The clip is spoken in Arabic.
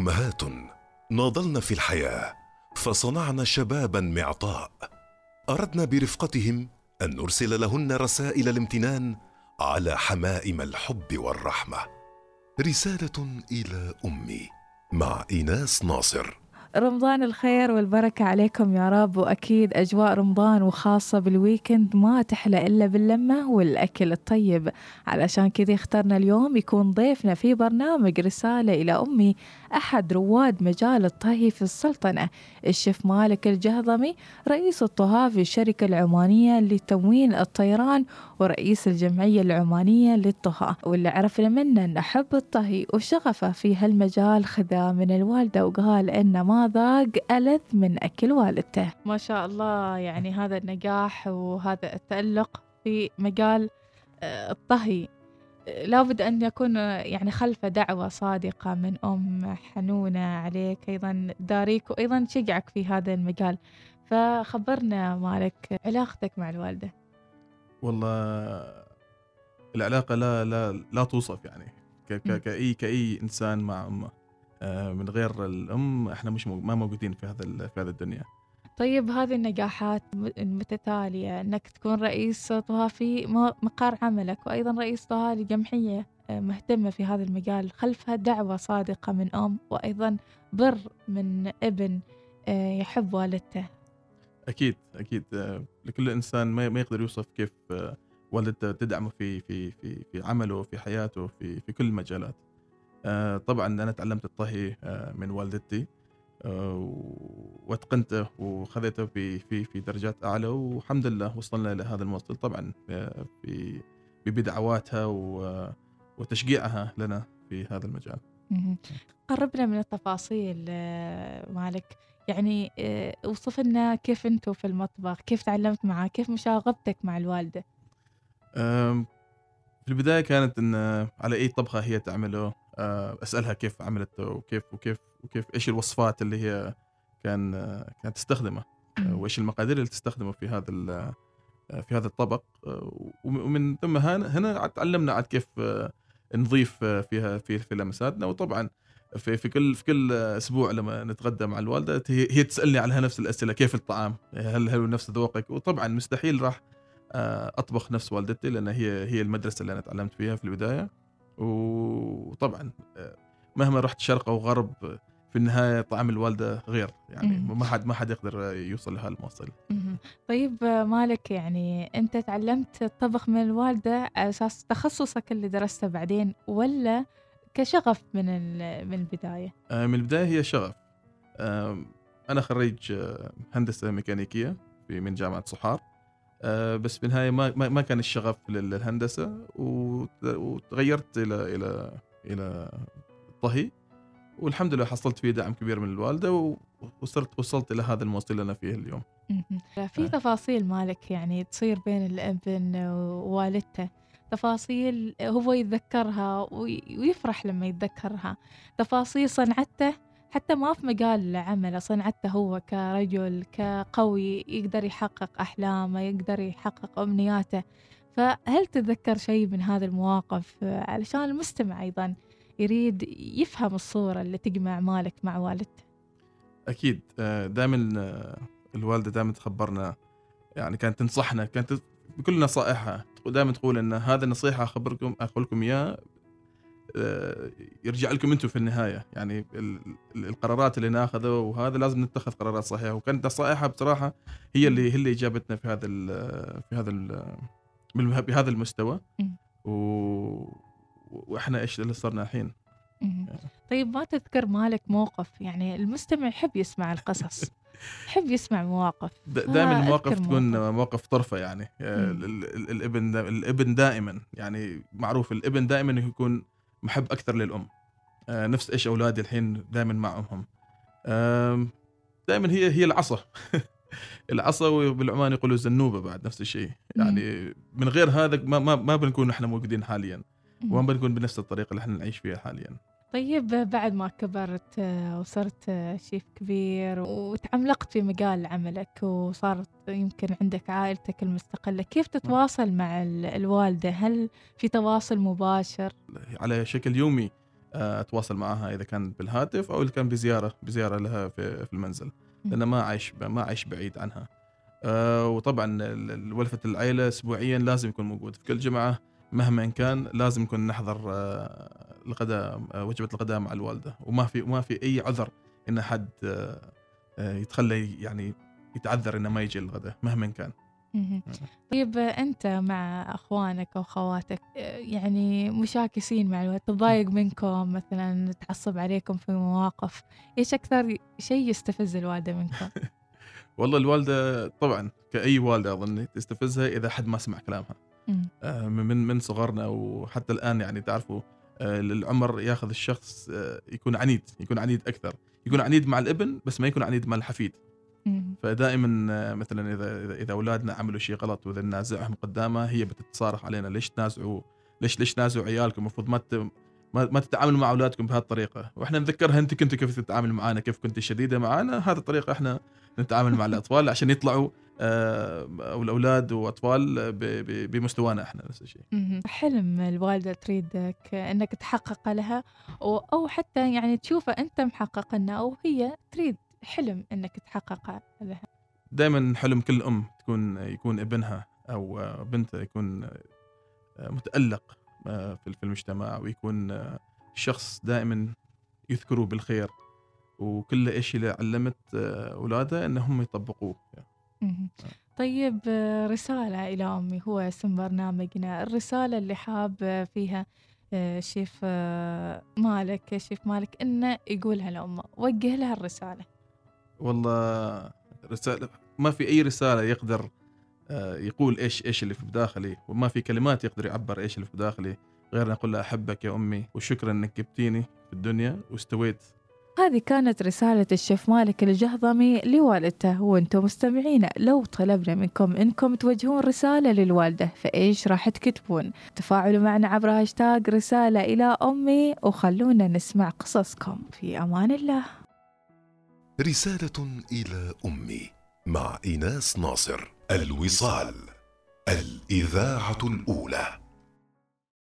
أمهات ناضلن في الحياة فصنعن شبابا معطاء. أردنا برفقتهم أن نرسل لهن رسائل الامتنان على حمائم الحب والرحمة. رسالة إلى أمي مع إيناس ناصر. رمضان الخير والبركة عليكم يا رب. وأكيد أجواء رمضان وخاصة بالويكند ما تحلى إلا باللمة والأكل الطيب. علشان كذا اخترنا اليوم يكون ضيفنا في برنامج رسالة إلى أمي أحد رواد مجال الطهي في السلطنة. الشيف مالك الجهضمي رئيس الطهاة في الشركة العمانية لتموين الطيران ورئيس الجمعية العمانية للطهاة. واللي عرفنا منه أن حب الطهي وشغفه في هالمجال خذا من الوالدة وقال إنه ما ذاق ألذ من أكل والدته. ما شاء الله يعني هذا النجاح وهذا التألق في مجال آه، الطهي. لابد أن يكون يعني خلفه دعوة صادقة من أم حنونة عليك أيضا داريك وأيضا تشجعك في هذا المجال. فخبرنا مالك علاقتك مع الوالدة. والله العلاقة لا لا لا توصف يعني. كأي كأي إنسان مع أمه. من غير الأم إحنا مش ما موجودين في هذا في هذه الدنيا. طيب هذه النجاحات المتتالية أنك تكون رئيس طهى في مقر عملك وأيضا رئيس طهى لجمعية آه، مهتمة في هذا المجال خلفها دعوة صادقة من أم وأيضا بر من ابن آه، يحب والدته. أكيد أكيد آه، لكل إنسان ما يقدر يوصف كيف والدته تدعمه في في في في عمله في حياته في في كل المجالات. طبعا أنا تعلمت الطهي من والدتي وأتقنته وخذيته في في في درجات أعلى والحمد لله وصلنا إلى هذا الموصل. طبعا في بدعواتها وتشجيعها لنا في هذا المجال. قربنا من التفاصيل آه، مالك. يعني آه، وصف لنا كيف أنتم في المطبخ كيف تعلمت معاه كيف مشاغبتك مع الوالدة؟ في البداية كانت إن على أي طبخة هي تعمله آه، أسألها كيف عملته وكيف وكيف وكيف إيش الوصفات اللي هي كان كانت تستخدمها وإيش المقادير اللي تستخدمه في هذا في هذا الطبق ومن ثم هنا تعلمنا عاد كيف نضيف فيها في في لمساتنا وطبعا في في كل في كل أسبوع لما نتغدى مع الوالدة هي تسألني على نفس الأسئلة كيف الطعام؟ هل هل نفس ذوقك؟ وطبعا مستحيل راح أطبخ نفس والدتي لأن هي هي المدرسة اللي أنا تعلمت فيها في البداية وطبعا مهما رحت شرق أو غرب في النهاية طعم الوالدة غير يعني ما حد ما حد يقدر يوصل لهالموصل طيب مالك يعني أنت تعلمت الطبخ من الوالدة على أساس تخصصك اللي درسته بعدين ولا كشغف من من البداية؟ آه، من البداية هي شغف. أنا خريج آه، هندسة ميكانيكية من جامعة صحار آه، بس في النهايه ما ما كان الشغف للهندسة وتغيرت إلى إلى إلى الطهي. والحمد لله حصلت فيه دعم كبير من الوالدة وصرت وصلت إلى هذا الموصل اللي أنا فيه اليوم. في تفاصيل مالك يعني تصير بين الابن ووالدته؟ تفاصيل هو يتذكرها ويفرح لما يتذكرها. تفاصيل صنعته؟ حتى ما في مجال عمله صنعته هو كرجل كقوي يقدر يحقق أحلامه يقدر يحقق أمنياته. فهل تتذكر شيء من هذه المواقف؟ علشان المستمع أيضا يريد يفهم الصورة اللي تجمع مالك مع والدته. أكيد. آه، دائما آه، الوالدة دائما تخبرنا يعني كانت تنصحنا كانت بكل نصائحها ودائما تقول إن هذا النصيحة أخبركم أقول لكم اياه آه، يرجع لكم أنتم في النهاية. يعني القرارات اللي ناخذها وهذا لازم نتخذ قرارات صحيحة. وكانت نصائحها بصراحة هي اللي هي اللي جابتنا في هذا ال في هذا ال بهذا المستوى. و وإحنا إيش اللي صرنا الحين؟ طيب ما تذكر مالك موقف؟ يعني المستمع يحب يسمع القصص. يحب يسمع مواقف. دائما آه، المواقف تكون موقف, موقف طرفة يعني. آه، الابن الابن دائما. يعني معروف الابن دائما يكون محب أكثر للأم. آه، نفس إيش أولادي الحين دائما مع أمهم. دائما هي هي العصا. العصا وبالعمان يقولوا الزنوبه بعد نفس الشيء. يعني من غير هذا ما ما, ما بنكون نحن موجودين حاليا. وما بنكون بنفس الطريقة اللي إحنا نعيش فيها حاليا. طيب بعد ما كبرت وصرت شيف كبير وتعمقت في مجال عملك وصارت يمكن عندك عائلتك المستقلة كيف تتواصل مع الوالدة؟ هل في تواصل مباشر؟ على شكل يومي آه، أتواصل معها إذا كان بالهاتف أو إذا كان بزيارة بزيارة لها في في المنزل لأن ما أعيش ما أعيش بعيد عنها. آه، وطبعا ولفة العائله اسبوعيا لازم يكون موجود في كل جمعه مهما إن كان لازم نكون نحضر آه، الغداء آه، وجبة الغداء مع الوالدة. وما في ما في أي عذر إن حد آه، آه، يتخلى يعني يتعذر إنه ما يجي الغداء مهما كان. مهم. طيب أنت مع أخوانك أو خواتك يعني مشاكسين مع الوقت تضايق منكم مثلا تعصب عليكم في مواقف إيش أكثر شيء يستفز الوالدة منكم؟ والله الوالدة طبعا كأي والدة أظن تستفزها إذا حد ما سمع كلامها. من من صغرنا وحتى الآن يعني تعرفوا العمر ياخذ الشخص آه، يكون عنيد يكون عنيد أكثر. يكون عنيد مع الابن بس ما يكون عنيد مع الحفيد. فدائما آه، مثلا إذا إذا, أولادنا عملوا شيء غلط وإذا ننازعهم قدامها هي بتتصارخ علينا ليش تنازعوا؟ ليش ليش تنازعوا عيالكم؟ المفروض ما ما, تتعاملوا مع أولادكم بهالطريقة. وإحنا نذكرها أنت كنت كيف تتعامل معنا كيف كنت شديدة معنا هذه الطريقة إحنا نتعامل مع الأطفال عشان يطلعوا آه، أو الأولاد وأطفال بمستوانا إحنا نفس الشيء. حلم الوالدة تريدك أنك تحقق لها أو حتى يعني تشوفه أنت محقق لنا أو هي تريد حلم أنك تحقق لها دائما حلم كل أم تكون يكون ابنها أو بنتها يكون متألق في في المجتمع ويكون شخص دائما يذكروه بالخير وكل شيء اللي علمت اولادها ان هم يطبقوه مهم. طيب آه، رسالة إلى أمي هو اسم برنامجنا. الرسالة اللي حاب فيها آه، شيف آه، مالك شيف مالك إنه يقولها لأمه. وجه لها الرسالة. والله رسالة ما في أي رسالة يقدر يقول إيش إيش اللي في بداخلي. وما في كلمات يقدر يعبر إيش اللي في بداخلي. غير أن أقول لها أحبك يا أمي وشكرا إنك جبتيني في الدنيا واستويت هذه كانت رسالة الشيف مالك الجهضمي لوالدته وأنتم مستمعين لو طلبنا منكم إنكم توجهون رسالة للوالدة فإيش راح تكتبون؟ تفاعلوا معنا عبر هاشتاج رسالة إلى أمي وخلونا نسمع قصصكم. في أمان الله. رسالة إلى أمي مع إيناس ناصر الوصال الإذاعة الأولى.